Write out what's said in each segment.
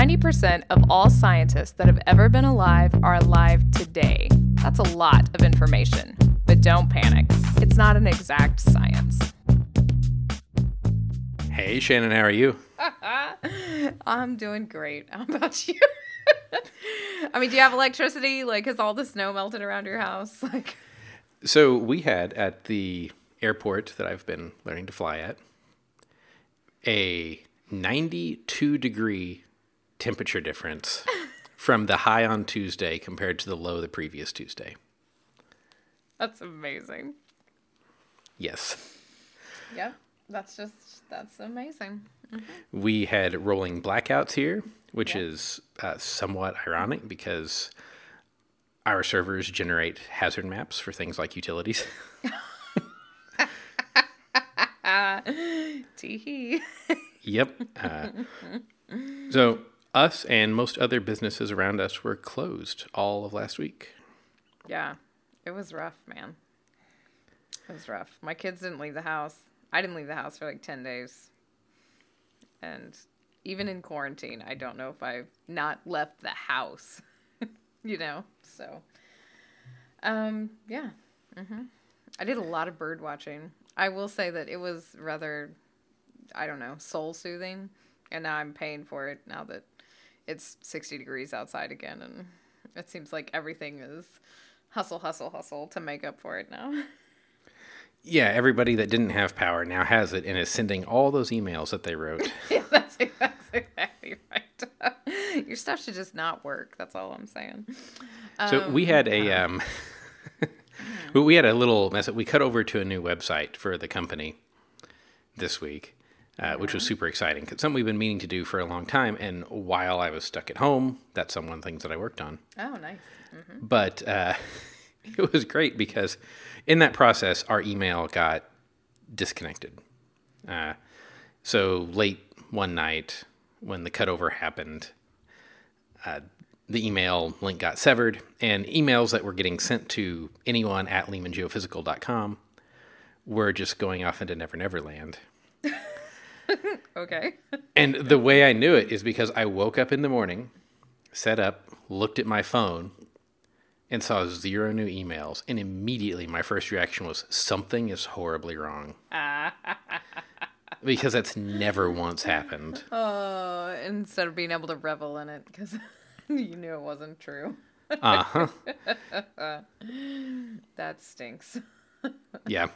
90% of all scientists that have ever been alive are alive today. That's a lot of information. But don't panic, it's not an exact science. Hey, Shannon, how are you? I'm doing great. How about you? I mean, do you have electricity? Like, has all the snow melted around your house? Like, So, we had at the airport that I've been learning to fly at a 92 degree temperature difference from the high on Tuesday compared to the low the previous Tuesday. that's amazing. Yes. Yep, that's just, that's amazing. We had rolling blackouts here, which Yeah. is uh, somewhat ironic because our servers generate hazard maps for things like utilities. Tee Yep. Uh, so, us and most other businesses around us were closed all of last week. Yeah, it was rough, man. It was rough. My kids didn't leave the house. I didn't leave the house for like 10 days. And even in quarantine, I don't know if I've not left the house, you know? So, um, yeah. hmm I did a lot of bird watching. I will say that it was rather, I don't know, soul soothing. And now I'm paying for it now that it's 60 degrees outside again. And it seems like everything is hustle, hustle, hustle to make up for it now. Yeah, everybody that didn't have power now has it and is sending all those emails that they wrote. yeah, that's, that's exactly right. Your stuff should just not work. That's all I'm saying. So we had a um, we had a little mess. We cut over to a new website for the company this week, uh, which was super exciting. 'cause something we've been meaning to do for a long time. And while I was stuck at home, that's some one of the things that I worked on. Oh, nice. But uh, it was great because in that process, our email got disconnected. Uh, so late one night, when the cutover happened, uh, the email link got severed, and emails that were getting sent to anyone at lehmangeophysical.com were just going off into Never Never Land. Okay. And the way I knew it is because I woke up in the morning, set up, looked at my phone, and saw zero new emails. And immediately my first reaction was something is horribly wrong. because that's never once happened. Uh, instead of being able to revel in it because you knew it wasn't true. Uh huh. That stinks. Yeah.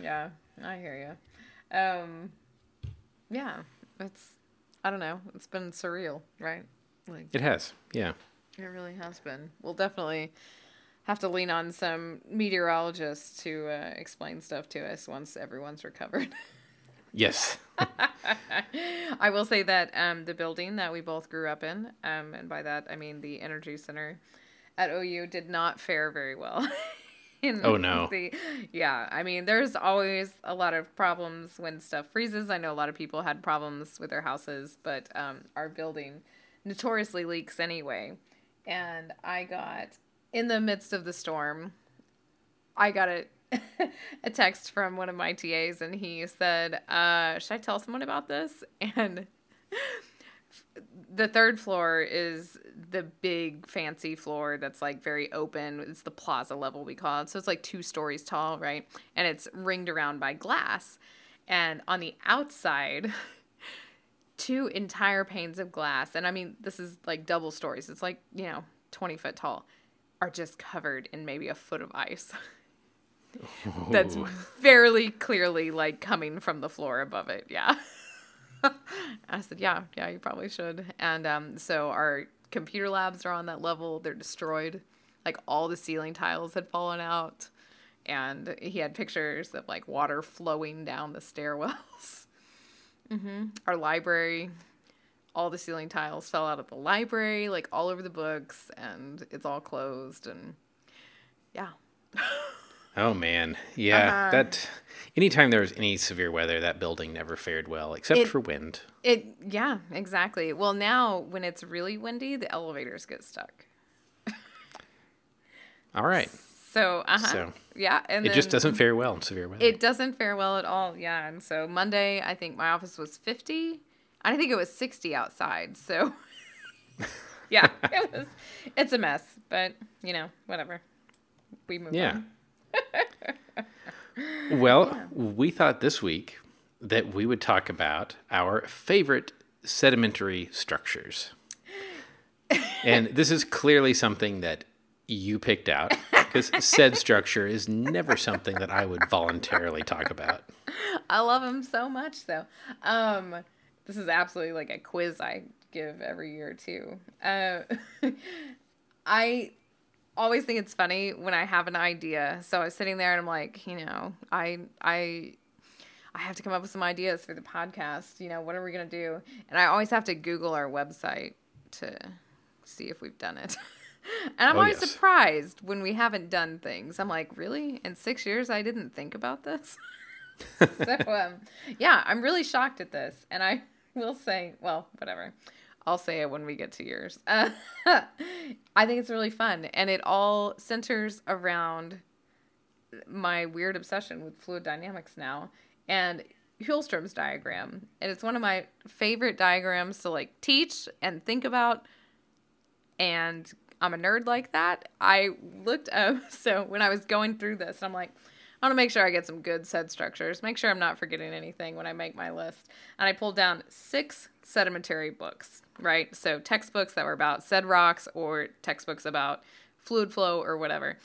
Yeah, I hear you. Um, yeah, it's I don't know. It's been surreal, right? Like It has. Yeah. it really has been. We'll definitely have to lean on some meteorologists to uh, explain stuff to us once everyone's recovered. Yes. I will say that um, the building that we both grew up in, um, and by that I mean the Energy Center at OU, did not fare very well. in Oh, no. The, yeah, I mean, there's always a lot of problems when stuff freezes. I know a lot of people had problems with their houses, but um, our building notoriously leaks anyway. And I got in the midst of the storm, I got a a text from one of my TAs, and he said, uh, "Should I tell someone about this?" And the third floor is the big fancy floor that's like very open. It's the plaza level we call it. So it's like two stories tall, right? And it's ringed around by glass. And on the outside, two entire panes of glass, and I mean, this is like double stories. It's like, you know, 20 foot tall, are just covered in maybe a foot of ice. That's fairly clearly like coming from the floor above it. Yeah. I said, yeah, yeah, you probably should. And um, so our computer labs are on that level. They're destroyed. Like all the ceiling tiles had fallen out. And he had pictures of like water flowing down the stairwells. hmm Our library, all the ceiling tiles fell out of the library, like all over the books, and it's all closed. And yeah. Oh man, yeah. Uh-huh. That anytime there was any severe weather, that building never fared well, except It- for wind. It yeah, exactly. Well, now when it's really windy, the elevators get stuck. All right, So, uh-huh. So, yeah, and it just doesn't fare well in severe weather. It doesn't fare well at all. Yeah, and so Monday, I think my office was 50. I think it was 60 outside. So yeah, it was it's a mess, but you know, whatever. We move Yeah. on. Well, we thought this week that we would talk about our favorite sedimentary structures. and this is clearly something that you picked out because sed structure is never something that I would voluntarily talk about. I love them so much though. Um this is absolutely like a quiz I give every year too. Uh I always think it's funny when I have an idea. So I was sitting there and I'm like, you know, I I I have to come up with some ideas for the podcast. You know, what are we gonna do? And I always have to Google our website to see if we've done it. and I'm Oh, always yes. surprised when we haven't done things. I'm like, really? In six years, I didn't think about this. so um, yeah, I'm really shocked at this, and I will say, well, whatever. I'll say it when we get to yours. Uh, I think it's really fun, and it all centers around my weird obsession with fluid dynamics now and Hjulström's diagram. And it's one of my favorite diagrams to like teach and think about. And I'm a nerd like that. I looked up, so when I was going through this, I'm like, I want to make sure I get some good sed structures, make sure I'm not forgetting anything when I make my list. And I pulled down six sedimentary books, right? So textbooks that were about sed rocks or textbooks about fluid flow or whatever.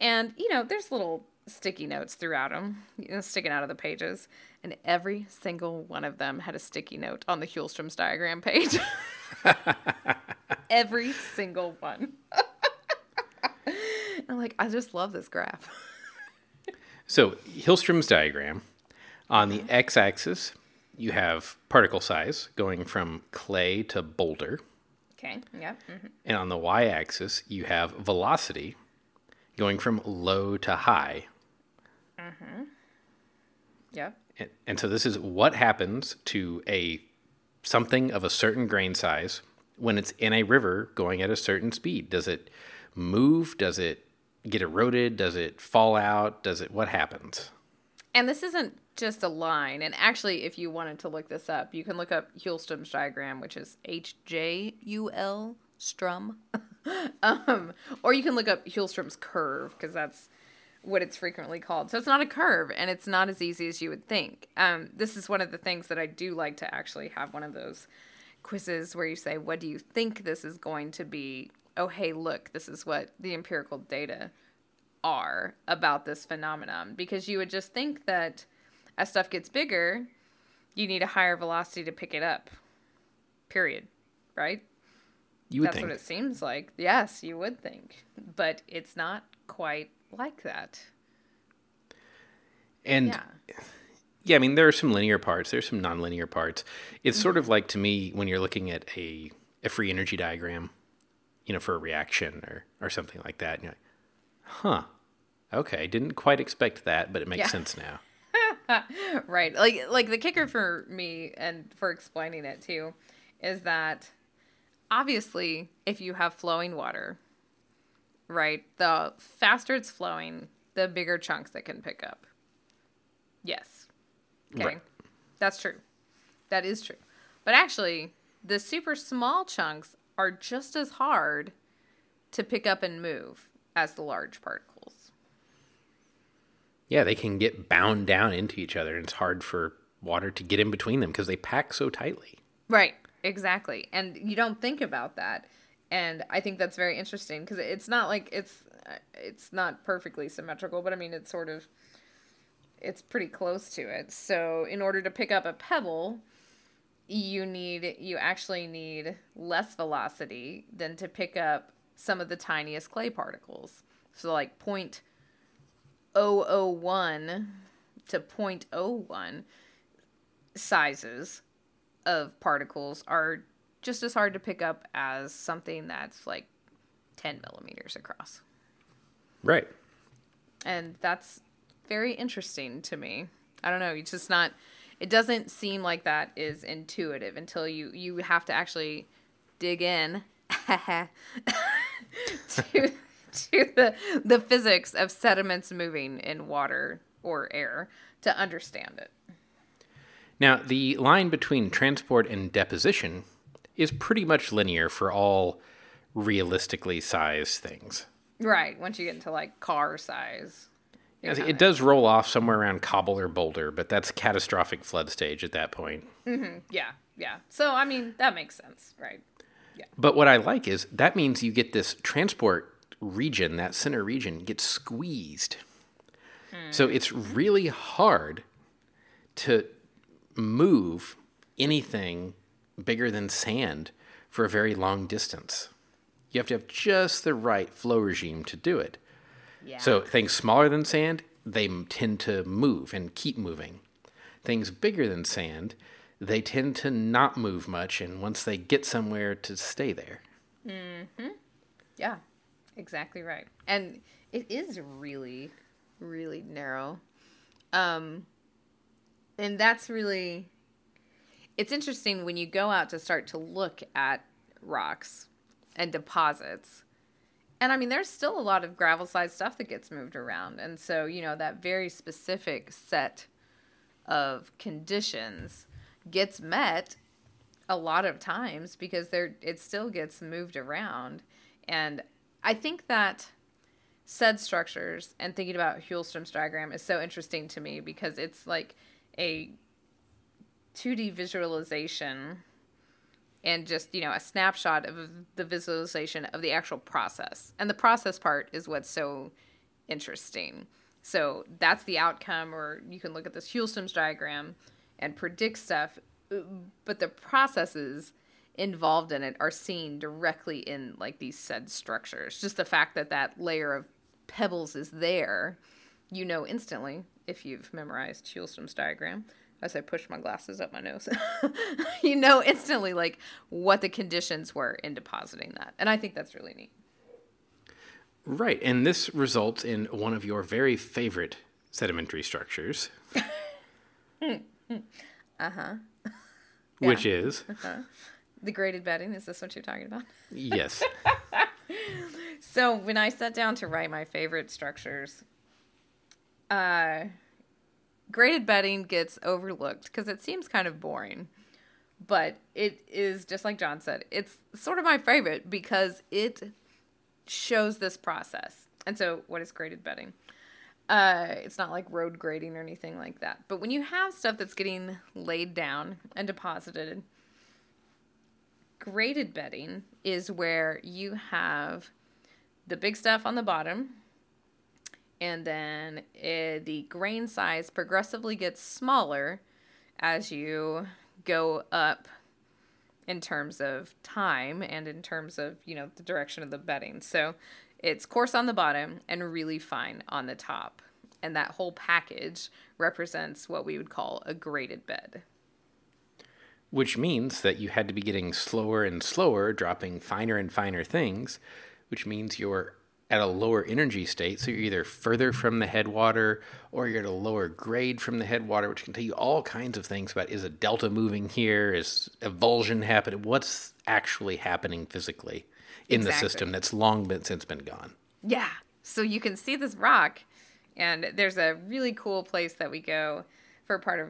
And, you know, there's little sticky notes throughout them, you know, sticking out of the pages. And every single one of them had a sticky note on the Hjulström's diagram page. every single one. I'm like, I just love this graph. So, Hjulström's diagram on the x axis, you have particle size going from clay to boulder. Okay, yeah. mhm. And on the y axis, you have velocity going from low to high. Mhm. Yep. And, and so this is what happens to a something of a certain grain size when it's in a river going at a certain speed. Does it move? Does it get eroded? Does it fall out? Does it what happens? And this isn't just a line. And actually, if you wanted to look this up, you can look up Hjulström's diagram, which is H J U L Strum. um, or you can look up Hjulström's curve because that's what it's frequently called. So it's not a curve, and it's not as easy as you would think. Um, this is one of the things that I do like to actually have one of those quizzes where you say, "What do you think this is going to be?" Oh, hey, look, this is what the empirical data are about this phenomenon because you would just think that as stuff gets bigger, you need a higher velocity to pick it up. Period. Right? You would That's think. what it seems like. Yes, you would think. But it's not quite like that. And Yeah. Yeah, I mean there are some linear parts, there's some nonlinear parts. It's Mm-hmm. sort of like to me when you're looking at a a free energy diagram, you know, for a reaction or or something like that, and you're like, huh. Okay, didn't quite expect that, but it makes Yeah. sense now. right. Like like the kicker for me and for explaining it too is that obviously if you have flowing water, right, the faster it's flowing, the bigger chunks it can pick up. Yes. Okay. Right. That's true. That is true. But actually, the super small chunks are just as hard to pick up and move as the large particles. Yeah, they can get bound down into each other and it's hard for water to get in between them because they pack so tightly. Right, exactly. And you don't think about that. And I think that's very interesting because it's not like it's uh, it's not perfectly symmetrical, but I mean it's sort of it's pretty close to it. So in order to pick up a pebble, you need you actually need less velocity than to pick up some of the tiniest clay particles. So like point oh oh one to point oh one sizes of particles are just as hard to pick up as something that's like 10 millimeters across. Right. And that's very interesting to me. I don't know, it's just not it doesn't seem like that is intuitive until you you have to actually dig in to to the the physics of sediments moving in water or air to understand it. Now, the line between transport and deposition is pretty much linear for all realistically sized things. Right. Once you get into like car size. It does roll off somewhere around Cobble or Boulder, but that's catastrophic flood stage at that point. Mm-hmm. Yeah. Yeah. So, I mean, that makes sense. Right. But what I like is that means you get this transport region, that center region, gets squeezed. Hmm. So it's really hard to move anything bigger than sand for a very long distance. You have to have just the right flow regime to do it. Yeah. So things smaller than sand, they tend to move and keep moving. Things bigger than sand, they tend to not move much, and once they get somewhere, to stay there. Hmm. Yeah, exactly right. And it is really, really narrow. Um, and that's really, it's interesting when you go out to start to look at rocks and deposits. And I mean, there's still a lot of gravel sized stuff that gets moved around. And so, you know, that very specific set of conditions gets met a lot of times because there it still gets moved around and i think that sed structures and thinking about Hjulström's diagram is so interesting to me because it's like a 2D visualization and just, you know, a snapshot of the visualization of the actual process. And the process part is what's so interesting. So that's the outcome, or you can look at this Hjulström's diagram and predict stuff, but the processes involved in it are seen directly in like these sed structures. Just the fact that that layer of pebbles is there, you know instantly if you've memorized Hjulström's diagram. As I push my glasses up my nose, you know instantly like what the conditions were in depositing that, and I think that's really neat. Right, and this results in one of your very favorite sedimentary structures. uh huh. Which is Uh-huh. The graded bedding is this what you're talking about? yes, So when I sat down to write my favorite structures, uh, graded bedding gets overlooked because it seems kind of boring. But it is just like John said, it's sort of my favorite because it shows this process. And so, what is graded bedding? Uh, it's not like road grading or anything like that. But when you have stuff that's getting laid down and deposited, graded bedding is where you have the big stuff on the bottom and then eh, the grain size progressively gets smaller as you go up in terms of time and in terms of you know the direction of the bedding. So it's coarse on the bottom and really fine on the top. And that whole package represents what we would call a graded bed. Which means that you had to be getting slower and slower, dropping finer and finer things, which means you're at a lower energy state. So you're either further from the headwater or you're at a lower grade from the headwater, which can tell you all kinds of things about is a delta moving here? Is avulsion happening? What's actually happening physically in the system that's long been since been gone? Yeah. So you can see this rock, and there's a really cool place that we go for part of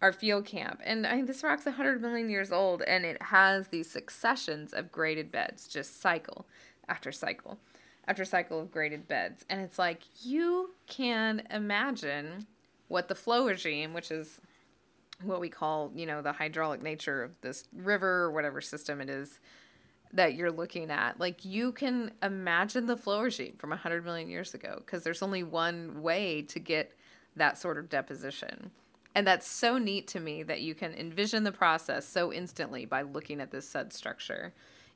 our field camp. And I think this rock's 100 million years old, and it has these successions of graded beds, just cycle after cycle after cycle of graded beds. And it's like you can imagine what the flow regime, which is what we call, you know, the hydraulic nature of this river or whatever system it is that you're looking at. Like you can imagine the flow regime from 100 million years ago because there's only one way to get that sort of deposition. And that's so neat to me that you can envision the process so instantly by looking at this sed structure.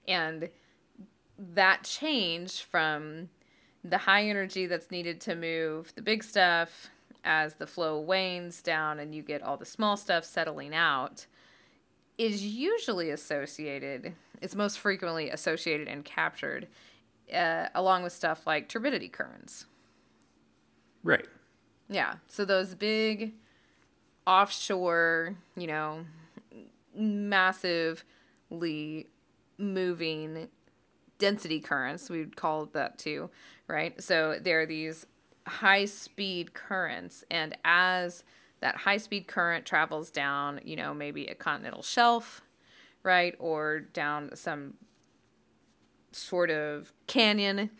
And that change from the high energy that's needed to move the big stuff as the flow wanes down and you get all the small stuff settling out is usually associated, it's most frequently associated and captured uh, along with stuff like turbidity currents. Right. Yeah. So those big offshore, you know, massively moving density currents, we would call that too, right? So there are these high speed currents, and as that high speed current travels down, you know, maybe a continental shelf, right? Or down some sort of canyon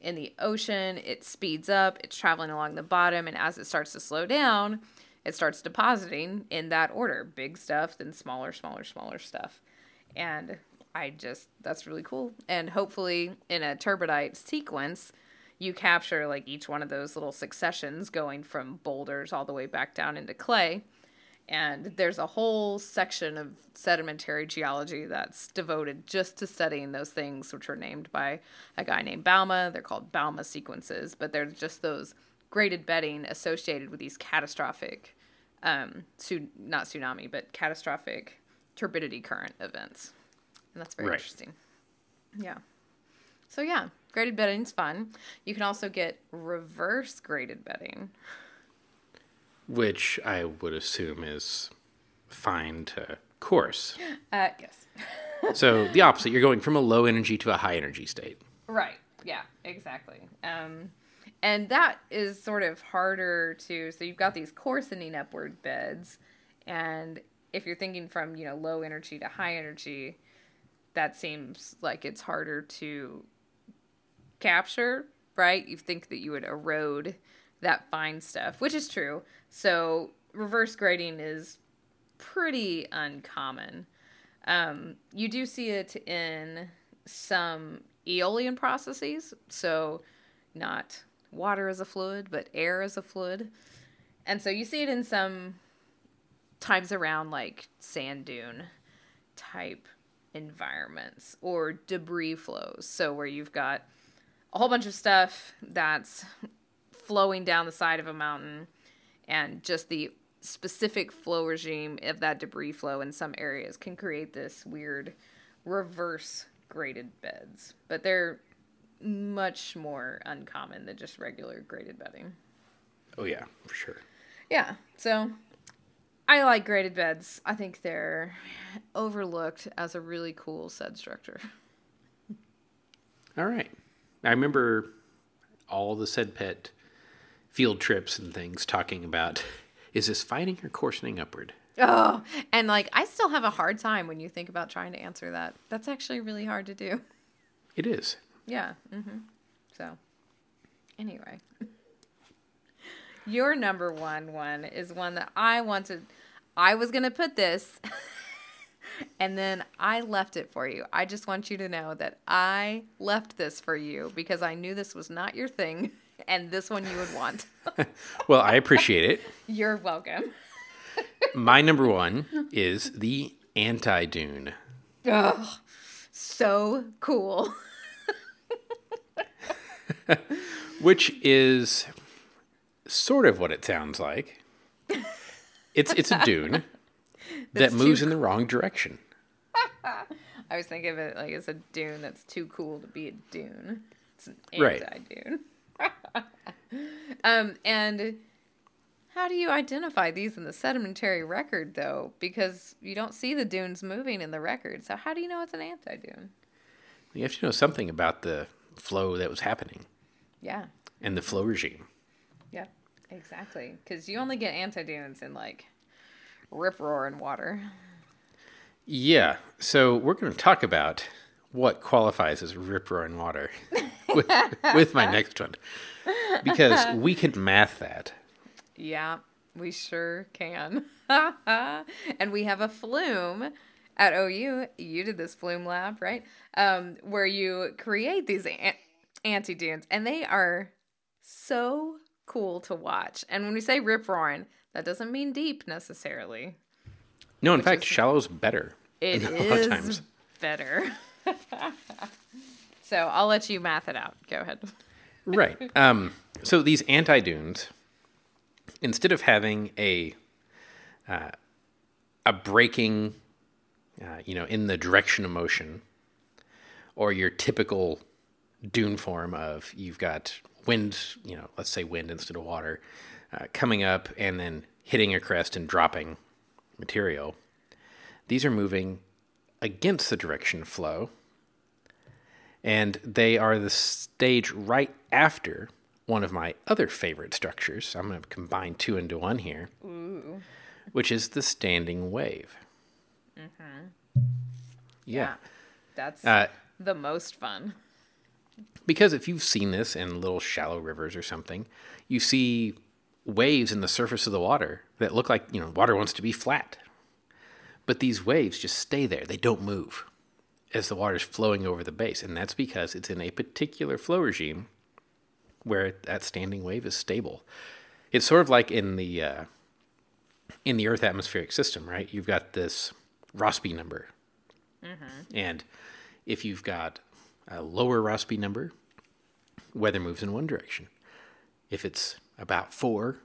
in the ocean. It speeds up, it's traveling along the bottom, and as it starts to slow down, it starts depositing in that order big stuff, then smaller, smaller, smaller stuff. And I just, that's really cool. And hopefully, in a turbidite sequence, you capture like each one of those little successions going from boulders all the way back down into clay. And there's a whole section of sedimentary geology that's devoted just to studying those things, which are named by a guy named Bouma. They're called Bouma sequences, but they're just those graded bedding associated with these catastrophic, um, su- not tsunami, but catastrophic turbidity current events. And that's very Right. interesting. Yeah. So, yeah, graded bedding's fun. You can also get reverse graded bedding. Which I would assume is fine to coarse. Uh, yes. so the opposite. You're going from a low energy to a high energy state. Right. Yeah, exactly. Um, and that is sort of harder to. So you've got these coarsening upward beds, and if you're thinking from you know low energy to high energy, that seems like it's harder to capture. Right? You think that you would erode that fine stuff, which is true. So reverse grading is pretty uncommon. Um, you do see it in some aeolian processes, so not water as a fluid, but air as a fluid. And so you see it in some times around like sand dune type environments or debris flows. So where you've got a whole bunch of stuff that's flowing down the side of a mountain and just the specific flow regime of that debris flow in some areas can create this weird reverse graded beds. But they're much more uncommon than just regular graded bedding. Oh yeah, for sure. Yeah, so I like graded beds. I think they're overlooked as a really cool sed structure. All right. I remember all the sed pet field trips and things talking about is this fining or coarsening upward? Oh, and like I still have a hard time when you think about trying to answer that. That's actually really hard to do. It is. Yeah. Mm-hmm. So, anyway, your number one one is one that I wanted. I was gonna put this, and then I left it for you. I just want you to know that I left this for you because I knew this was not your thing, and this one you would want. Well, I appreciate it. You're welcome. My number one is the anti dune. Oh, so cool. which is sort of what it sounds like. It's it's a dune that moves in the wrong direction. I was thinking of it like it's a dune that's too cool to be a dune. It's an Right. anti-dune. um, and how do you identify these in the sedimentary record though? Because you don't see the dunes moving in the record. So how do you know it's an anti-dune? You have to know something about the flow that was happening Yeah. and the flow regime. Yeah. Exactly. Because you only get anti-dunes in like rip roaring water. Yeah, so we're going to talk about what qualifies as rip roaring water with, with my next one because we can math that. Yeah, we sure can. and we have a flume at OU. You did this flume lab, right? Um, where you create these an- anti dunes, and they are so cool to watch. And when we say rip roaring, that doesn't mean deep necessarily. No, in fact, shallow's better. It a lot of times. better. so I'll let you math it out. Go ahead. right. Um, so these anti dunes, instead of having a uh, a breaking, uh, you know, in the direction of motion, or your typical dune form of you've got wind, you know, let's say wind instead of water, uh, coming up and then hitting a crest and dropping material. These are moving against the direction of flow and they are the stage right after one of my other favorite structures. I'm going to combine two into one here, which is the standing wave. Yeah. That's Uh, the most fun. Because if you've seen this in little shallow rivers or something, you see waves in the surface of the water that look like, you know, water wants to be flat. But these waves just stay there. They don't move as the water's flowing over the base. And that's because it's in a particular flow regime where that standing wave is stable. It's sort of like in the uh, in the Earth atmospheric system, right? You've got this Rossby number, and if you've got a lower Rossby number, weather moves in one direction. If it's about four,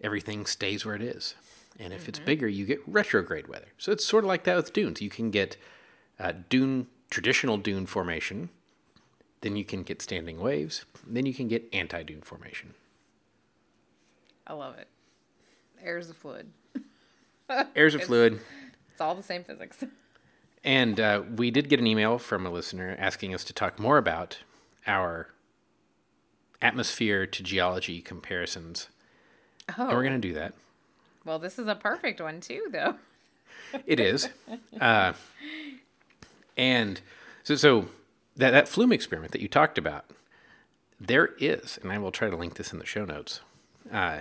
everything stays where it is. And if it's bigger, you get retrograde weather. So it's sort of like that with dunes. You can get uh, dune, traditional dune formation, then you can get standing waves, then you can get anti dune formation. I love it. Air's a fluid. Air's a fluid. It's all the same physics. And uh, we did get an email from a listener asking us to talk more about our atmosphere to geology comparisons. Oh, And we're going to do that. well, this is a perfect one too, though. It is. Uh, and so, so that, that flume experiment that you talked about, there is, and I will try to link this in the show notes. Uh,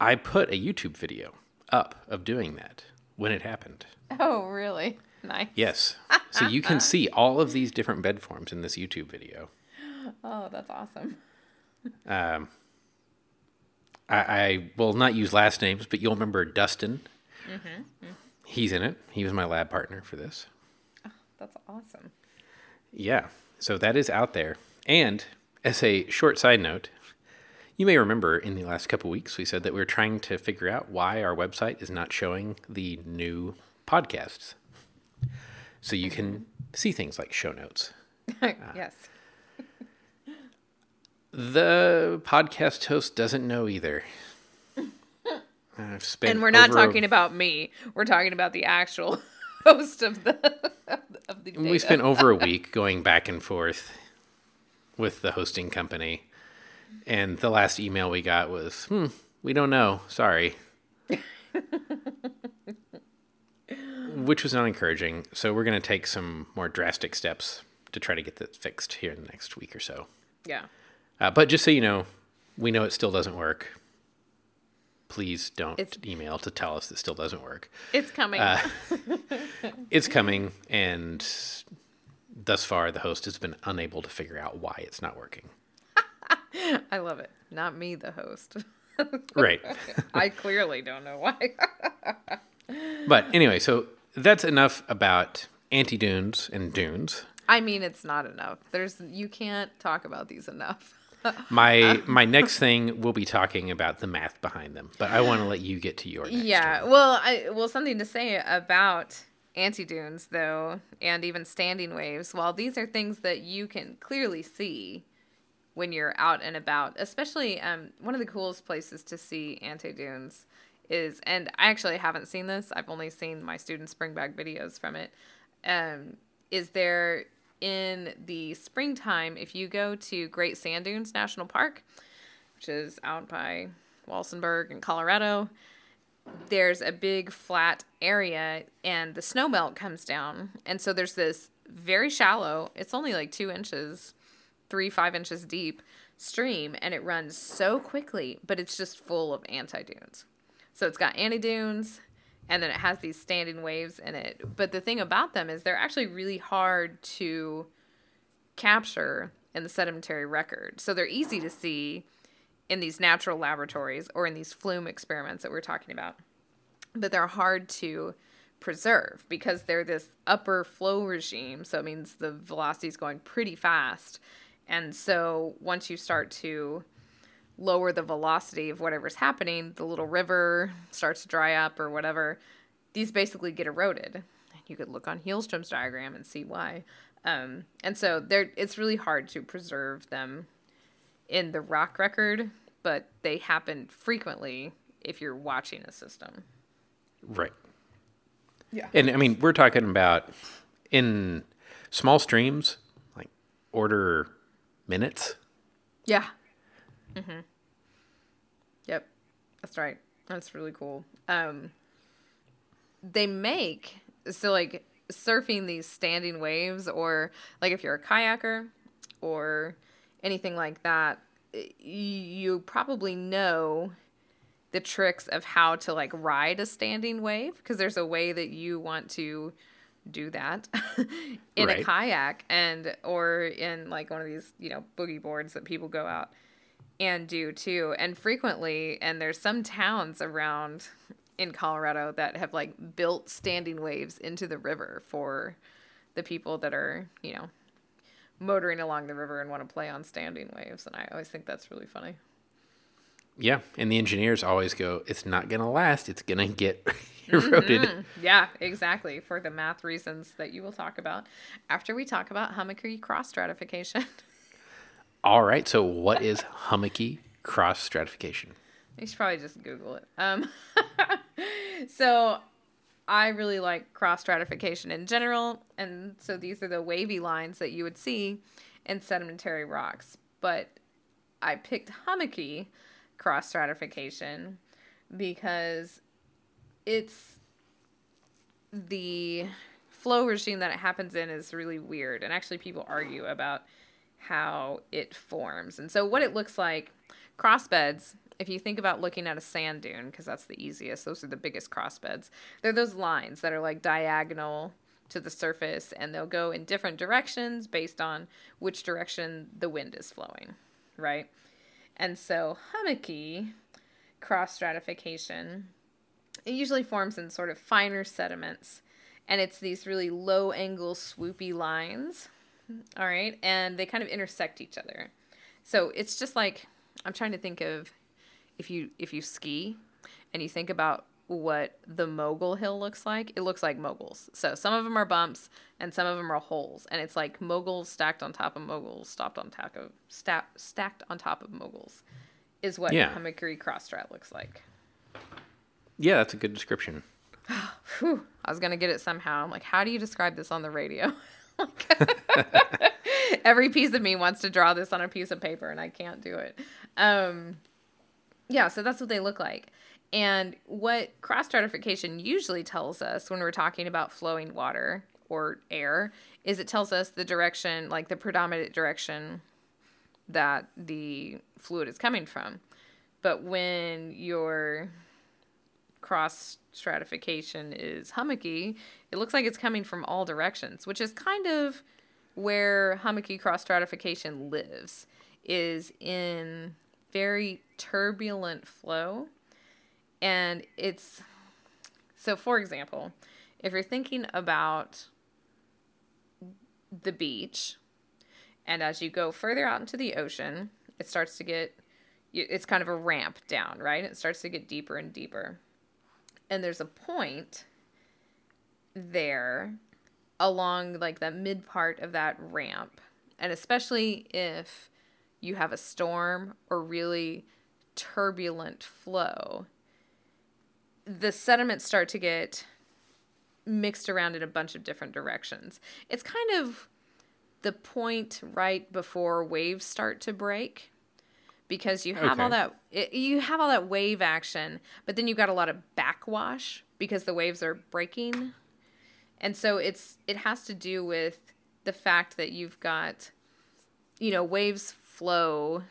I put a YouTube video up of doing that when it happened. Oh, really? Nice. Yes. So you can see all of these different bed forms in this YouTube video. Oh, that's awesome. Um, I, I will not use last names, but you'll remember Dustin. Mhm. He's in it. He was my lab partner for this. Oh, That's awesome. Yeah. So that is out there. And as a short side note, you may remember in the last couple weeks we said that we were trying to figure out why our website is not showing the new podcasts. So you can see things like show notes. yes. The podcast host doesn't know either. I've spent And we're not over a- talking about me. We're talking about the actual host of the of the data. We spent over a week going back and forth with the hosting company. And the last email we got was, hmm, we don't know. Sorry. Which was not encouraging. So we're going to take some more drastic steps to try to get this fixed here in the next week or so. yeah. Uh, but just so you know, we know it still doesn't work. Please don't It's- email to tell us it still doesn't work. It's coming. Uh, It's coming, and thus far, the host has been unable to figure out why it's not working. I love it. Not me, the host. Right. I clearly don't know why. but anyway, so that's enough about anti dunes and dunes. I mean, it's not enough. There's you can't talk about these enough. My my next thing we'll be talking about the math behind them, but I want to let you get to your next Yeah. one. Well, I well something to say about anti dunes though, and even standing waves. While these are things that you can clearly see when you're out and about, especially um, one of the coolest places to see anti dunes is, and I actually haven't seen this. I've only seen my students bring back videos from it. Um, is there in the springtime if you go to Great Sand Dunes National Park, which is out by Walsenburg in Colorado there's a big flat area and the snow melt comes down. And so there's this very shallow, it's only like two inches, three, five inches deep stream, and it runs so quickly, but it's just full of anti dunes. So it's got anti dunes and then it has these standing waves in it. But the thing about them is they're actually really hard to capture in the sedimentary record. So they're easy to see in these natural laboratories or in these flume experiments that we're talking about. But they're hard to preserve because they're this upper flow regime. So it means the velocity is going pretty fast. And so once you start to lower the velocity of whatever's happening, the little river starts to dry up or whatever, these basically get eroded. You could look on Hjulström's diagram and see why. Um, and so they're, it's really hard to preserve them in the rock record, but they happen frequently if you're watching a system. Right. Yeah. And I mean, we're talking about in small streams, like order minutes Yeah. Mm-hmm. Yep. That's right. That's really cool. Um, they make so like surfing these standing waves, or like if you're a kayaker or anything like that, you probably know the tricks of how to like ride a standing wave because there's a way that you want to do that in right. a kayak and or in like one of these you know boogie boards that people go out and do too and frequently and there's some towns around in Colorado that have like built standing waves into the river for the people that are you know motoring along the river and want to play on standing waves and I always think that's really funny yeah, and the engineers always go, "It's not going to last. It's going to get eroded." Mm-hmm. Yeah, exactly. For the math reasons that you will talk about after we talk about hummocky cross stratification. All right. So, what is hummocky cross stratification? You should probably just Google it. Um, so, I really like cross stratification in general, and so these are the wavy lines that you would see in sedimentary rocks. But I picked hummocky cross stratification because it's the flow regime that it happens in is really weird and actually people argue about how it forms and so what it looks like cross beds if you think about looking at a sand dune because that's the easiest those are the biggest cross beds they're those lines that are like diagonal to the surface and they'll go in different directions based on which direction the wind is flowing right and so hummocky cross stratification, it usually forms in sort of finer sediments. And it's these really low angle swoopy lines. All right. And they kind of intersect each other. So it's just like I'm trying to think of if you if you ski and you think about what the mogul hill looks like, it looks like moguls. So some of them are bumps and some of them are holes, and it's like moguls stacked on top of moguls, stopped on top of sta- stacked on top of moguls, is what yeah. Hummocky cross strat looks like. Yeah, that's a good description. Whew, I was gonna get it somehow. I'm like, how do you describe this on the radio? Every piece of me wants to draw this on a piece of paper, and I can't do it. Um, yeah, so that's what they look like. And what cross stratification usually tells us when we're talking about flowing water or air is it tells us the direction, like the predominant direction that the fluid is coming from. But when your cross stratification is hummocky, it looks like it's coming from all directions, which is kind of where hummocky cross stratification lives is in very turbulent flow and it's so, for example, if you're thinking about the beach, and as you go further out into the ocean, it starts to get, it's kind of a ramp down, right? It starts to get deeper and deeper. And there's a point there along like that mid part of that ramp. And especially if you have a storm or really turbulent flow, the sediments start to get mixed around in a bunch of different directions. It's kind of the point right before waves start to break because you have okay. all that it, you have all that wave action, but then you've got a lot of backwash because the waves are breaking. And so it's it has to do with the fact that you've got you know, waves flow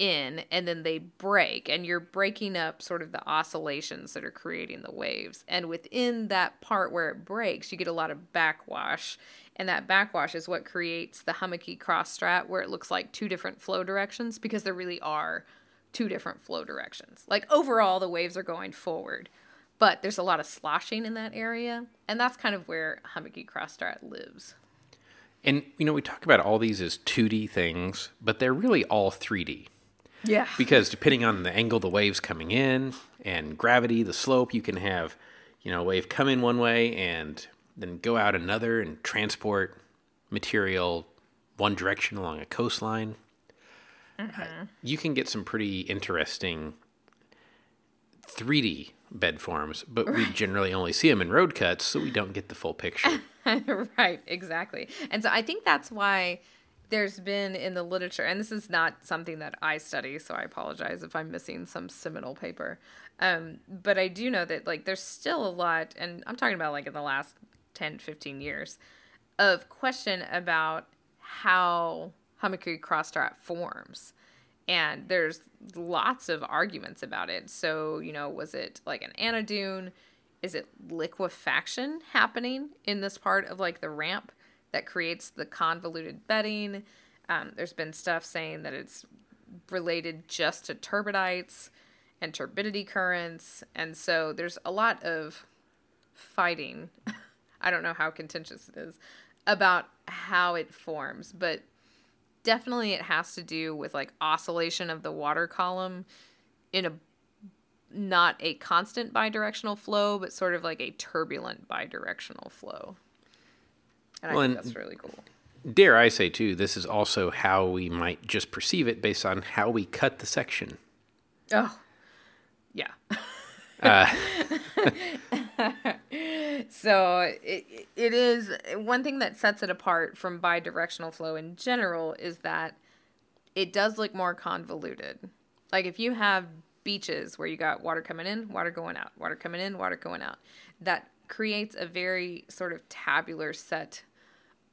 in and then they break and you're breaking up sort of the oscillations that are creating the waves. And within that part where it breaks you get a lot of backwash and that backwash is what creates the hummocky cross strat where it looks like two different flow directions because there really are two different flow directions. Like overall the waves are going forward but there's a lot of sloshing in that area and that's kind of where hummocky cross strat lives. And you know we talk about all these as 2d things but they're really all 3d yeah. Because depending on the angle the wave's coming in and gravity, the slope, you can have, you know, a wave come in one way and then go out another and transport material one direction along a coastline. Mm-hmm. Uh, you can get some pretty interesting 3D bed forms, but right. we generally only see them in road cuts, so we don't get the full picture. right, exactly. And so I think that's why there's been in the literature, and this is not something that I study, so I apologize if I'm missing some seminal paper. Um, but I do know that like there's still a lot, and I'm talking about like in the last 10, 15 years, of question about how hummocky cross strat forms. And there's lots of arguments about it. So, you know, was it like an anti-dune? Is it liquefaction happening in this part of like the ramp that creates the convoluted bedding? Um, there's been stuff saying that it's related just to turbidites and turbidity currents. And so there's a lot of fighting. I don't know how contentious it is about how it forms, but definitely it has to do with like oscillation of the water column in a not a constant bidirectional flow, but sort of like a turbulent bidirectional flow. And well, I think that's really cool. Dare I say too, this is also how we might just perceive it based on how we cut the section. Oh, yeah. uh. so it, it is one thing that sets it apart from bidirectional flow in general is that it does look more convoluted. Like if you have beaches where you got water coming in, water going out, water coming in, water going out, that creates a very sort of tabular set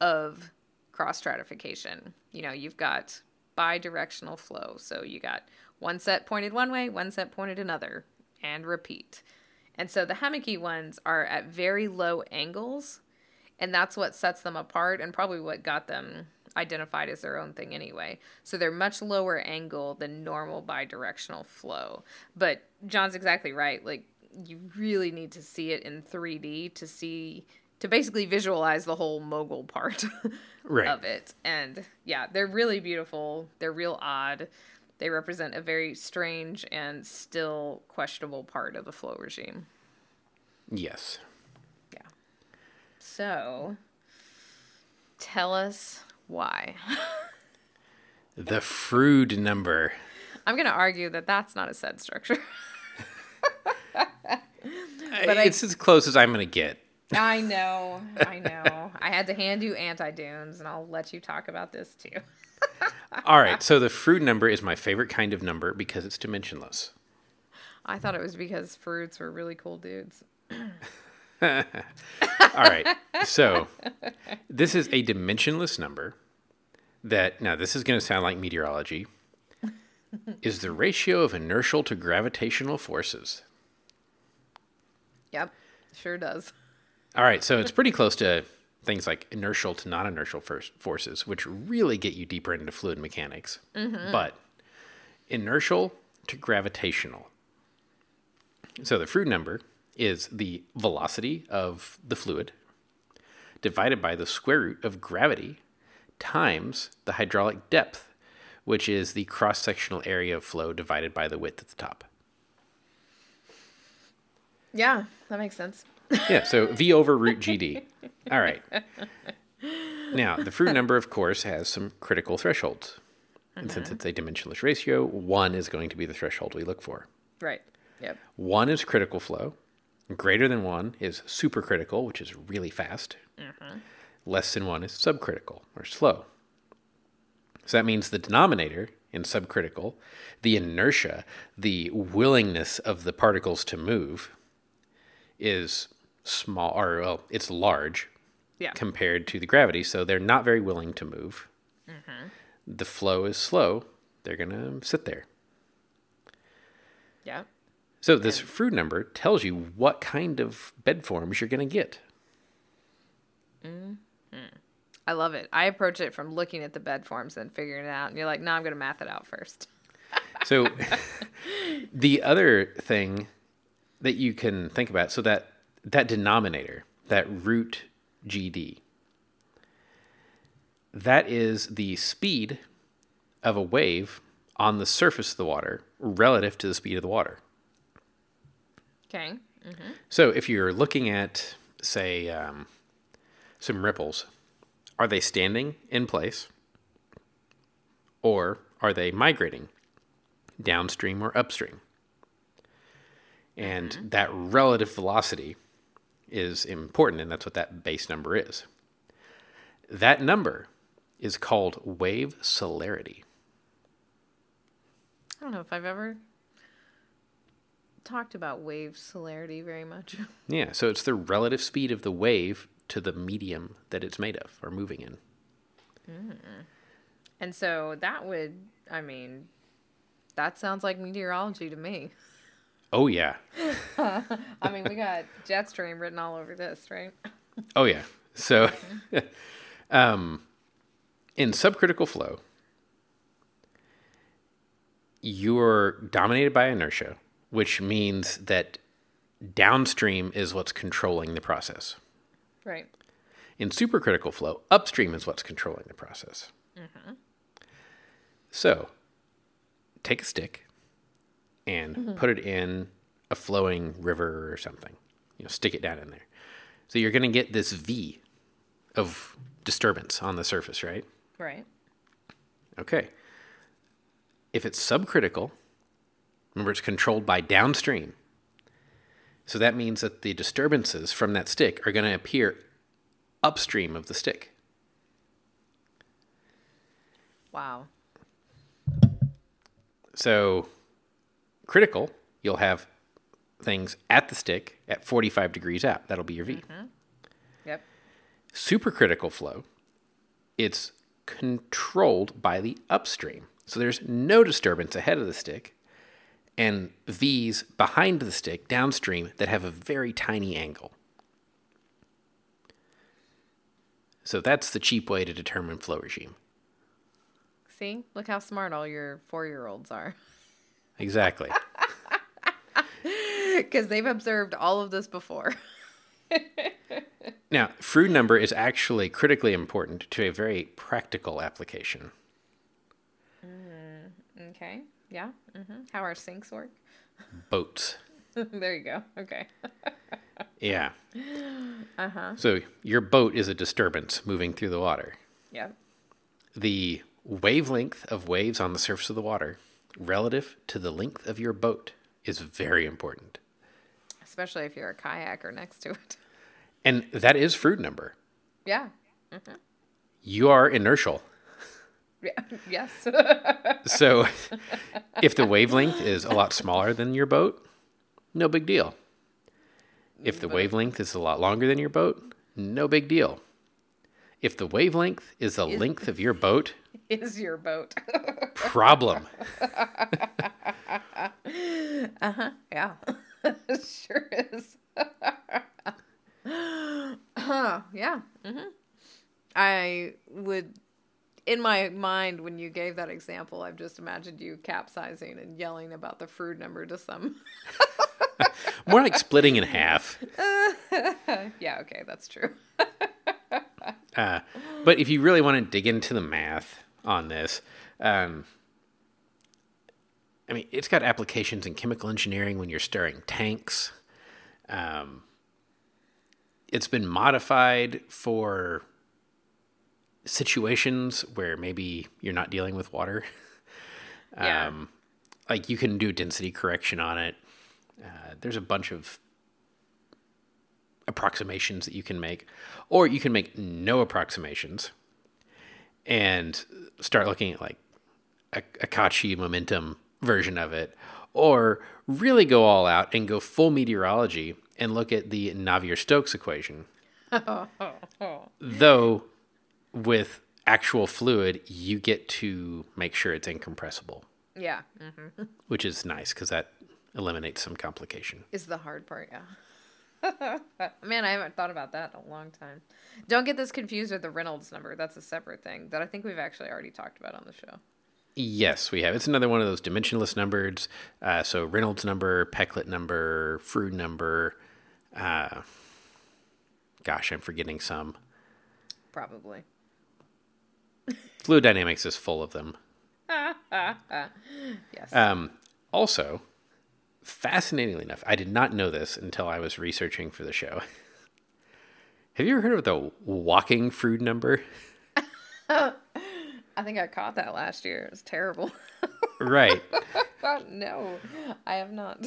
of cross stratification. You know, you've got bidirectional flow. So you got one set pointed one way, one set pointed another, and repeat. And so the hummocky ones are at very low angles, and that's what sets them apart and probably what got them identified as their own thing anyway. So they're much lower angle than normal bidirectional flow. But John's exactly right. Like you really need to see it in 3D to see to basically visualize the whole mogul part right. of it. And yeah, they're really beautiful. They're real odd. They represent a very strange and still questionable part of the flow regime. Yes. Yeah. So, tell us why. the Froude number. I'm going to argue that that's not a sed structure. but it's I, as close as I'm going to get. I know. I know. I had to hand you anti dunes, and I'll let you talk about this too. All right. So the Froude number is my favorite kind of number because it's dimensionless. I thought it was because fruits were really cool dudes. All right. So this is a dimensionless number that, now this is going to sound like meteorology, is the ratio of inertial to gravitational forces. Yep, sure does. All right. So it's pretty close to things like inertial to non inertial forces, which really get you deeper into fluid mechanics. Mm-hmm. But inertial to gravitational. So the Froude number is the velocity of the fluid divided by the square root of gravity times the hydraulic depth, which is the cross sectional area of flow divided by the width at the top. Yeah, that makes sense. yeah, so V over root GD. All right. Now, the Froude number, of course, has some critical thresholds. And since mm-hmm. it's a dimensionless ratio, one is going to be the threshold we look for. Right. Yep. One is critical flow. Greater than one is supercritical, which is really fast. Mm-hmm. Less than one is subcritical or slow. So that means the denominator in subcritical, the inertia, the willingness of the particles to move, is small, or well, it's large yeah. compared to the gravity. So they're not very willing to move. Mm-hmm. The flow is slow. They're going to sit there. Yeah. So this and, Froude number tells you what kind of bed forms you're going to get. Mm-hmm. I love it. I approach it from looking at the bed forms and figuring it out. And you're like, no, I'm going to math it out first. so the other thing that you can think about, so that that denominator, that root GD, that is the speed of a wave on the surface of the water relative to the speed of the water. Okay. Mm-hmm. So if you're looking at, say, um, some ripples, are they standing in place or are they migrating downstream or upstream? And mm-hmm. that relative velocity is important, and that's what that base number is. That number is called wave celerity. I don't know if I've ever talked about wave celerity very much. Yeah, so it's the relative speed of the wave to the medium that it's made of or moving in. Mm. And so that would, I mean, that sounds like meteorology to me. Oh, yeah. I mean, we got jet stream written all over this, right? Oh, yeah. So, um, in subcritical flow, you're dominated by inertia, which means that downstream is what's controlling the process. Right. In supercritical flow, upstream is what's controlling the process. So, take a stick and mm-hmm. put it in a flowing river or something. You know, stick it down in there. So you're going to get this V of disturbance on the surface, right? Right. Okay. If it's subcritical, remember it's controlled by downstream. So that means that the disturbances from that stick are going to appear upstream of the stick. Wow. So critical, you'll have things at the stick at 45 degrees out. That'll be your V. Mm-hmm. Yep. Supercritical flow, it's controlled by the upstream. So there's no disturbance ahead of the stick and V's behind the stick downstream that have a very tiny angle. So that's the cheap way to determine flow regime. See? Look how smart all your four year olds are. Exactly. Because they've observed all of this before. now, Froude number is actually critically important to a very practical application. Mm, Okay. Yeah. hmm How our sinks work. Boats. there you go. Okay. Yeah. Uh huh. So your boat is a disturbance moving through the water. Yep. The wavelength of waves on the surface of the water relative to the length of your boat is very important. Especially if you're a kayaker next to it. And that is Froude number. Yeah. Mm-hmm. You are inertial. Yeah. yes. So if the wavelength is a lot smaller than your boat, no big deal. If the wavelength is a lot longer than your boat, no big deal. If the wavelength is the length of your boat, Is your boat. problem. uh huh. yeah. sure is. huh. Yeah. hmm I would, in my mind, when you gave that example, I've just imagined you capsizing and yelling about the Froude number to some. More like splitting in half. yeah, okay, that's true. Uh, but if you really want to dig into the math on this, um, I mean, it's got applications in chemical engineering when you're stirring tanks. Um, it's been modified for situations where maybe you're not dealing with water. Yeah. Um, like you can do density correction on it. Uh, there's a bunch of approximations that you can make, or you can make no approximations and start looking at like a, a Cauchy momentum version of it, or really go all out and go full meteorology and look at the Navier-Stokes equation. Though with actual fluid, you get to make sure it's incompressible, Yeah. hmm which is nice because that eliminates some complication. Is the hard part, yeah. Man, I haven't thought about that in a long time. Don't get this confused with the Reynolds number. That's a separate thing that I think we've actually already talked about on the show. Yes, we have. It's another one of those dimensionless numbers. Uh, so Reynolds number, Péclet number, Froude number. Uh, gosh, I'm forgetting some. Probably. Fluid dynamics is full of them. Yes. Um, also, fascinatingly enough, I did not know this until I was researching for the show. have you ever heard of the walking Froude number? I think I caught that last year. It was terrible. right. no, I have not.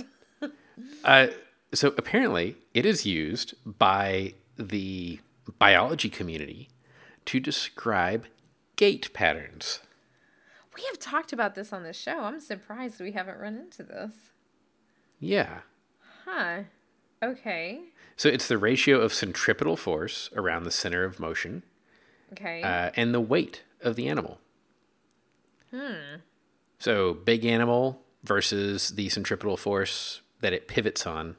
Uh, so apparently, it is used by the biology community to describe gait patterns. We have talked about this on the show. I'm surprised we haven't run into this. Yeah. Huh. Okay. So it's the ratio of centripetal force around the center of motion Okay. uh, and the weight of the animal. Hmm. So big animal versus the centripetal force that it pivots on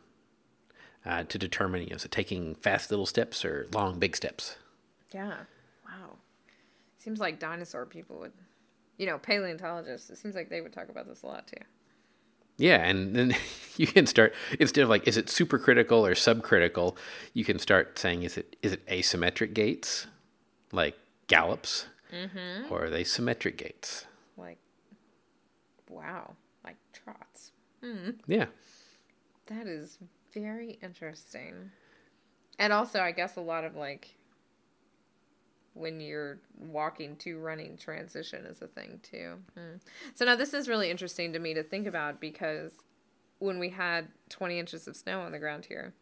uh, to determine, you know, so taking fast little steps or long big steps. yeah. Wow. Seems like dinosaur people would, you know, paleontologists. It seems like they would talk about this a lot too. Yeah, and then you can start instead of like is it supercritical or subcritical, you can start saying is it is it asymmetric gaits, like gallops, mm-hmm. or are they symmetric gaits? Like, wow. Like trots. Hmm. Yeah, That is very interesting. And also, I guess a lot of like when you're walking to running transition is a thing too. Hmm. So now this is really interesting to me to think about because when we had 20 inches of snow on the ground here,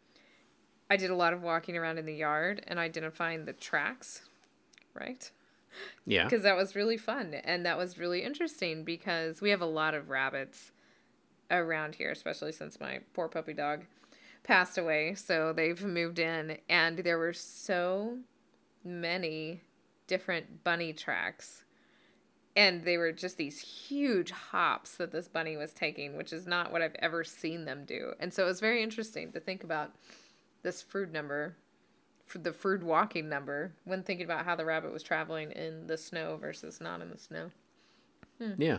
I did a lot of walking around in the yard and identifying the tracks, right? yeah, because that was really fun and that was really interesting because we have a lot of rabbits around here especially since my poor puppy dog passed away so they've moved in and there were so many different bunny tracks and they were just these huge hops that this bunny was taking which is not what i've ever seen them do and so it was very interesting to think about this Froude number the Froude walking number when thinking about how the rabbit was traveling in the snow versus not in the snow. yeah.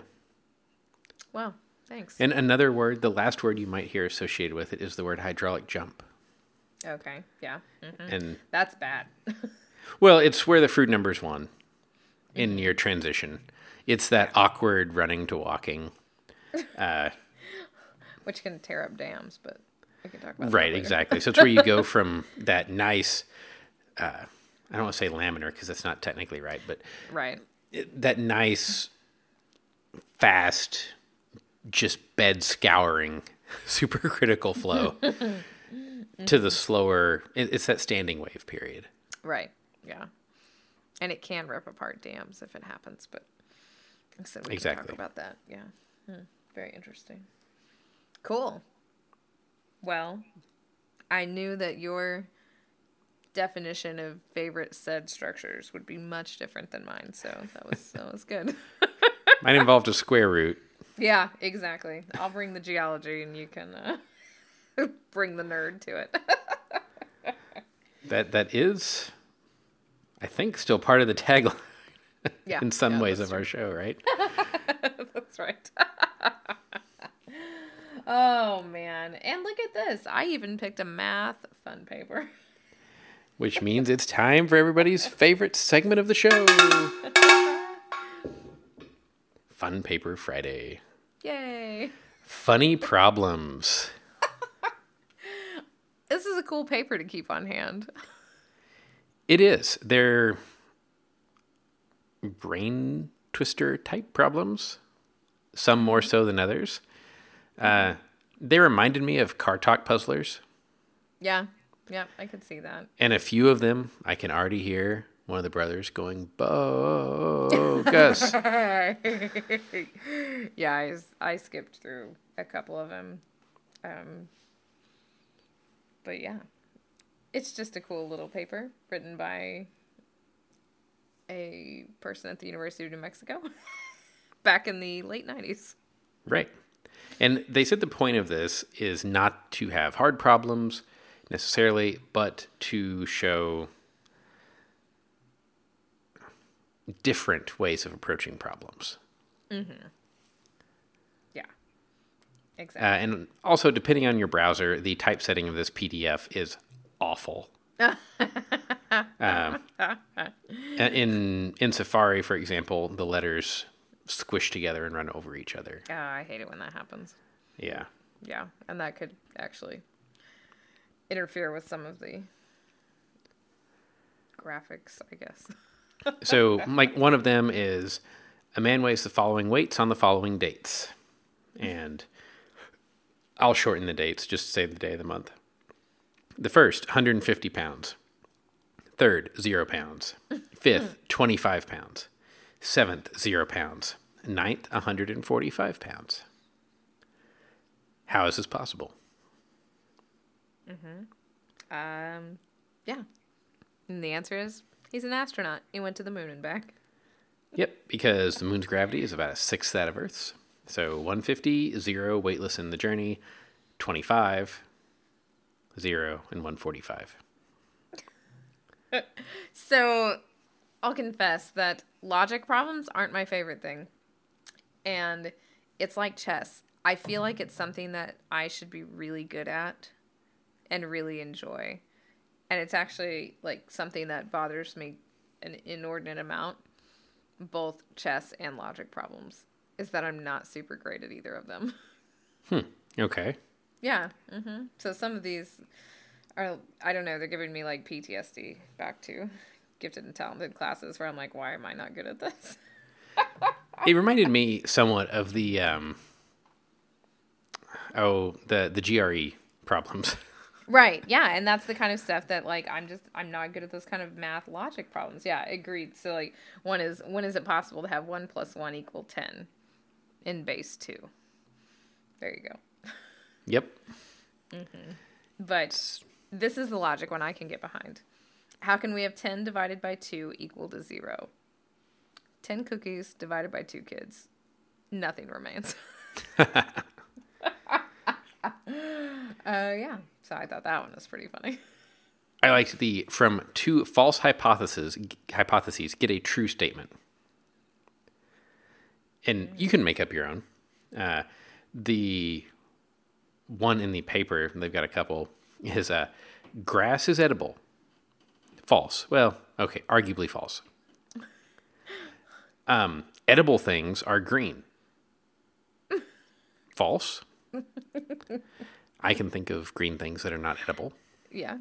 Wow, thanks. And another word, the last word you might hear associated with it is the word hydraulic jump. okay, yeah. mhm. And That's bad. well, it's where the Froude number's one in your transition. It's that awkward running to walking. Which can tear up dams, but we can talk about Right, exactly. So it's where you go from that nice, uh, I don't want to say laminar because that's not technically right, but Right. it, that nice, fast, just bed scouring, supercritical flow to the slower, it, it's that standing wave period. Right. Yeah. And it can rip apart dams if it happens, but so we can Exactly. talk about that. Yeah. Hmm. Very interesting. Cool. Well, I knew that your definition of favorite sed structures would be much different than mine, so that was that was good. Mine involved a square root. yeah, exactly. I'll bring the geology and you can uh, bring the nerd to it. That that is, I think, still part of the tagline yeah. in some yeah, ways of our show, right? That's right. oh man. And look at this. I even picked a math fun paper. Which means it's time for everybody's favorite segment of the show. Fun Paper Friday. Yay. Funny problems. This is a cool paper to keep on hand. It is. They're brain twister type problems, some more so than others. Uh, they reminded me of car talk puzzlers, Yeah. Yeah, I could see that. and a few of them I can already hear one of the brothers going bogus. yeah, I skipped through a couple of them. Um, but yeah, it's just a cool little paper written by a person at the University of New Mexico back in the late 90s. Right. And they said the point of this is not to have hard problems necessarily, but to show different ways of approaching problems. Mm-hmm. Yeah, Uh, exactly. and also, depending on your browser, the typesetting of this PDF is awful. um, in in Safari, for example, the letters squish together and run over each other. Ah, I hate it when that happens. Yeah. Yeah, and that could actually interfere with some of the graphics, I guess. So, like one of them is a man weighs the following weights on the following dates, and I'll shorten the dates just to say the day of the month. The first, 150 pounds. Third, zero pounds. Fifth, 25 pounds. Seventh, zero pounds. Ninth, 145 pounds. How is this possible? Mm-hmm. Um, yeah. And the answer is he's an astronaut. He went to the moon and back. Yep, because the moon's gravity is about a sixth that of Earth's. So 150, zero, weightless in the journey, 25, zero, and 145. So I'll confess that logic problems aren't my favorite thing. And it's like chess. I feel like it's something that I should be really good at and really enjoy. And it's actually like something that bothers me an inordinate amount, both chess and logic problems, is that I'm not super great at either of them. Hmm. Okay. Yeah. hmm So some of these are, I don't know, they're giving me like PTSD back to gifted and talented classes where I'm like, why am I not good at this? It reminded me somewhat of the um oh, the the GRE problems. right. Yeah. And that's the kind of stuff that like, I'm just, I'm not good at those kind of math logic problems. Yeah. Agreed. So like, one is, when is it possible to have one plus one equal 10 in base two? There you go. Yep. But this is the logic one I can get behind. How can we have 10 divided by 2 equal to 0? 10 cookies divided by 2 kids. Nothing remains. uh, yeah. So I thought that one was pretty funny. I liked the from two false hypotheses hypotheses get a true statement. And you can make up your own. Uh, the one in the paper, they've got a couple, is uh, grass is edible. False. Well, okay, arguably false. Um, edible things are green. False. I can think of green things that are not edible. Yeah.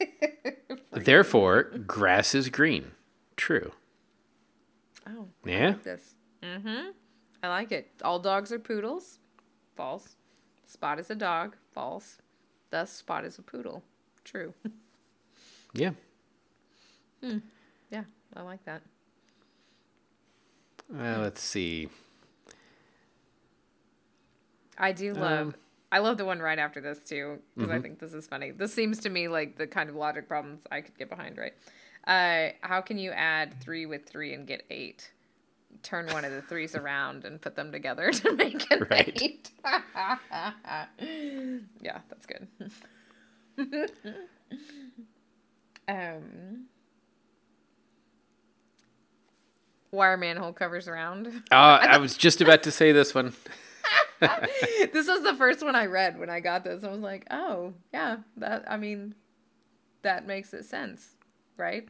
Therefore, grass is green. True. Oh. Yeah. This. Mm-hmm. I like it. All dogs are poodles. False. Spot is a dog. False. Thus, Spot is a poodle. True. Yeah. yeah, I like that. Uh, let's see. I do love. Um, I love the one right after this too because Mm-hmm. I think this is funny. This seems to me like the kind of logic problems I could get behind. Right? Uh, how can you add three with three and get eight? Turn one of the threes around and put them together to make an Right. eight. yeah, that's good. um, wire manhole covers around. Uh, I was just about to say this one. this was the first one I read when I got this. I was like, oh, yeah, that, I mean, that makes it sense, right?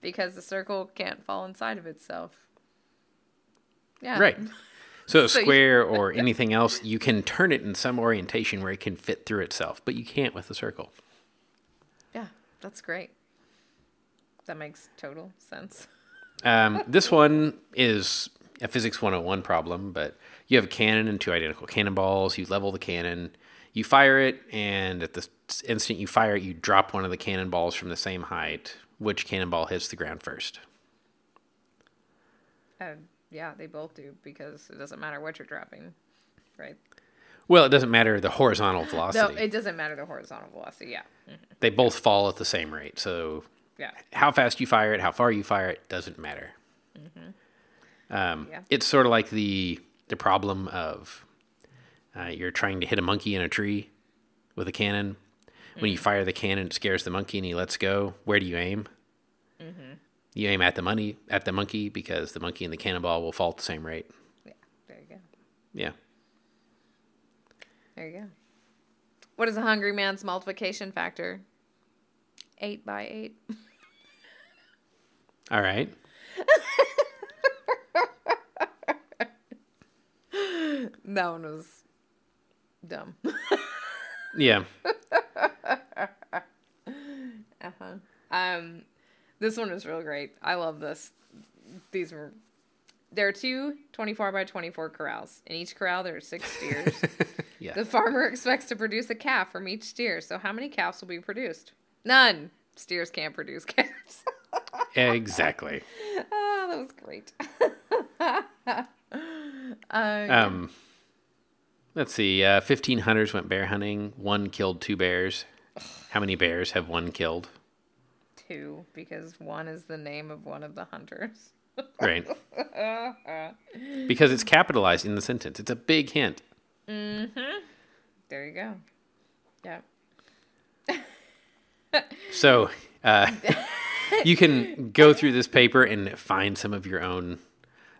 Because the circle can't fall inside of itself. Yeah. Right. So a So you- square or anything else, you can turn it in some orientation where it can fit through itself, but you can't with a circle. Yeah, that's great. That makes total sense. Um, this one is a physics 101 problem, but you have a cannon and two identical cannonballs. You level the cannon, you fire it, and at the instant you fire it, you drop one of the cannonballs from the same height. Which cannonball hits the ground first? Uh, yeah, they both do because it doesn't matter what you're dropping, right? Well, it doesn't matter the horizontal velocity. No, it doesn't matter the horizontal velocity. Yeah. Mhm. they both fall at the same rate. So Yeah. how fast you fire it, how far you fire it, doesn't matter. Um, Yeah. It's sort of like the the problem of uh, you're trying to hit a monkey in a tree with a cannon. When you fire the cannon, it scares the monkey and he lets go. Where do you aim? You aim at the money at the monkey because the monkey and the cannonball will fall at the same rate. Yeah. There you go. Yeah. There you go. What is a hungry man's multiplication factor? Eight by eight. All right. That one was dumb. Yeah. uh-huh. Um, this one is real great. I love this. These were. There are two 24 by 24 corrals. In each corral, there are six steers. Yeah. the farmer expects to produce a calf from each steer. So, how many calves will be produced? None. Steers can't produce calves. exactly. Oh, that was great. uh, Um, let's see. Uh, Fifteen hunters went bear hunting. One killed two bears. How many bears have one killed? Two, because one is the name of one of the hunters. Right. because it's capitalized in the sentence. It's a big hint. There you go. Yeah. So uh, you can go through this paper and find some of your own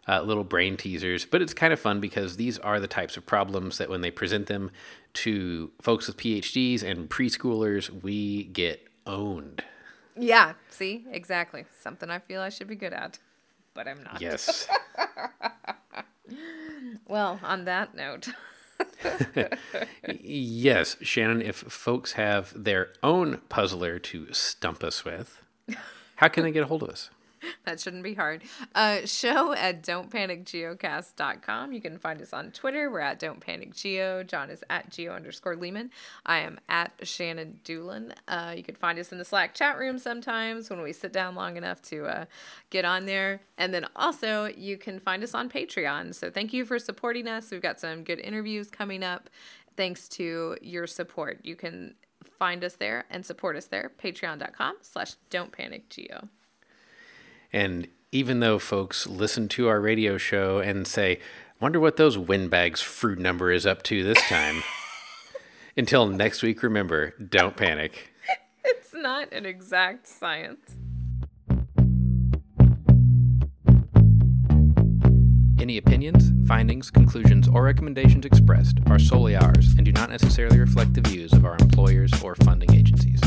uh, little brain teasers, but it's kind of fun because these are the types of problems that when they present them to folks with PhDs and preschoolers, we get owned. Yeah. See, exactly. Something I feel I should be good at, but I'm not. Yes. Well, on that note, yes, Shannon, if folks have their own puzzler to stump us with, how can they get a hold of us? that shouldn't be hard. Uh, show at don'tpanicgeocast.com. You can find us on Twitter. We're at Don't Panic Geo. John is at Geo underscore Leeman. I am at Shannon Dulin. Uh, you can find us in the Slack chat room sometimes when we sit down long enough to uh, get on there. And then also, you can find us on Patreon. So thank you for supporting us. We've got some good interviews coming up thanks to your support. You can find us there and support us there. Patreon.com slash Don't Panic Geo. And even though folks listen to our radio show and say, wonder what those windbags Froude number is up to this time. Until next week, remember, don't panic. It's not an exact science. Any opinions, findings, conclusions, or recommendations expressed are solely ours and do not necessarily reflect the views of our employers or funding agencies.